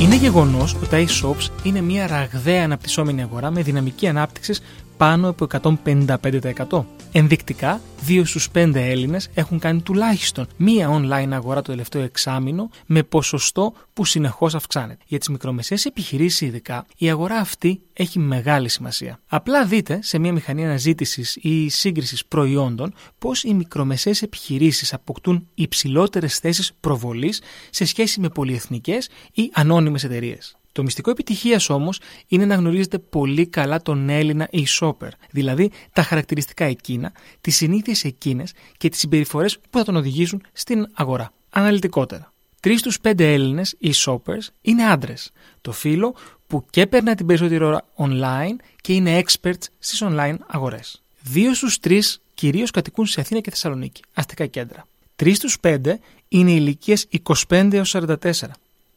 Είναι γεγονός ότι τα e-shops είναι μια ραγδαία αναπτυσσόμενη αγορά με δυναμική ανάπτυξης πάνω από 155%. Ενδεικτικά, 2 στους 5 Έλληνες έχουν κάνει τουλάχιστον μία online αγορά το τελευταίο εξάμεινο με ποσοστό που συνεχώς αυξάνεται. Για τις μικρομεσαίες επιχειρήσεις, ειδικά, η αγορά αυτή έχει μεγάλη σημασία. Απλά δείτε σε μία μηχανή αναζήτησης ή σύγκρισης προϊόντων πώς οι μικρομεσαίες επιχειρήσεις αποκτούν υψηλότερες θέσεις προβολής σε σχέση με πολυεθνικές ή ανώνυμες εταιρείες. Το μυστικό επιτυχίας όμως είναι να γνωρίζετε πολύ καλά τον Έλληνα e-shopper, δηλαδή τα χαρακτηριστικά εκείνα, τις συνήθειες εκείνες και τις συμπεριφορές που θα τον οδηγήσουν στην αγορά. Αναλυτικότερα. Τρεις στους πέντε Έλληνες e-shoppers είναι άντρες. Το φύλλο που και περνά την περισσότερη ώρα online και είναι experts στις online αγορές. Δύο στους τρεις κυρίως κατοικούν σε Αθήνα και Θεσσαλονίκη, αστικά κέντρα. Τρεις στους πέντε είναι ηλικίες 25 έως 44.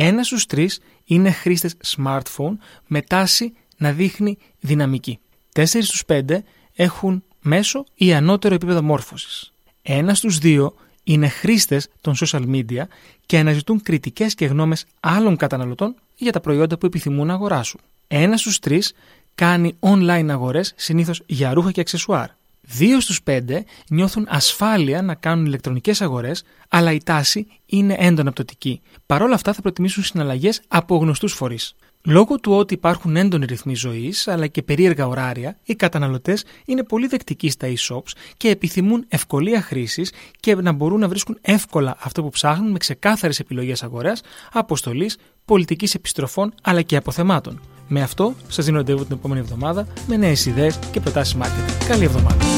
Ένας στους τρεις είναι χρήστες smartphone με τάση να δείχνει δυναμική. Τέσσερις στους πέντε έχουν μέσο ή ανώτερο επίπεδο μόρφωσης. Ένας στους δύο είναι χρήστες των social media και αναζητούν κριτικές και γνώμες άλλων καταναλωτών για τα προϊόντα που επιθυμούν να αγοράσουν. Ένας στους τρεις κάνει online αγορές συνήθως για ρούχα και αξεσουάρ. Δύο στους πέντε νιώθουν ασφάλεια να κάνουν ηλεκτρονικές αγορές, αλλά η τάση είναι έντονα πτωτική. Παρ' όλα αυτά θα προτιμήσουν συναλλαγές από γνωστούς φορείς. Λόγω του ότι υπάρχουν έντονοι ρυθμοί ζωής αλλά και περίεργα ωράρια, οι καταναλωτές είναι πολύ δεκτικοί στα e-shops και επιθυμούν ευκολία χρήσης και να μπορούν να βρίσκουν εύκολα αυτό που ψάχνουν με ξεκάθαρες επιλογές αγοράς, αποστολής, πολιτικής επιστροφών αλλά και αποθεμάτων. Με αυτό σας δίνω ραντεβού την επόμενη εβδομάδα με νέες ιδέες και προτάσεις marketing. Καλή εβδομάδα.